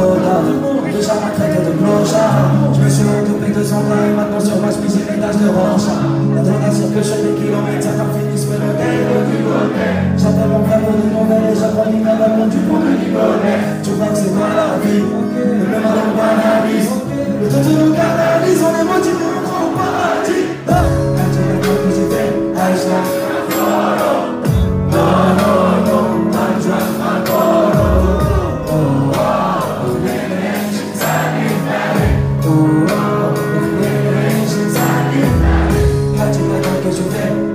soldats Déjà traité de Je me suis entouré de soldats Et maintenant sur ma spise j'ai l'âge de Rorschach La tentation que je des kilomètres Certains finissent me le dégoûter J'attends mon frère pour des Et j'apprends l'hiver du du bonnet Tu vois que c'est pas la vie?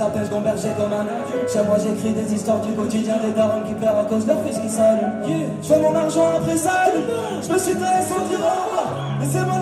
certaines secondaires, j'ai comme j'écris des histoires du quotidien des darons qui pleurent à cause de leur fils qui s'allume. Je fais mon argent après ça, je me suis taillé sans dire. moi.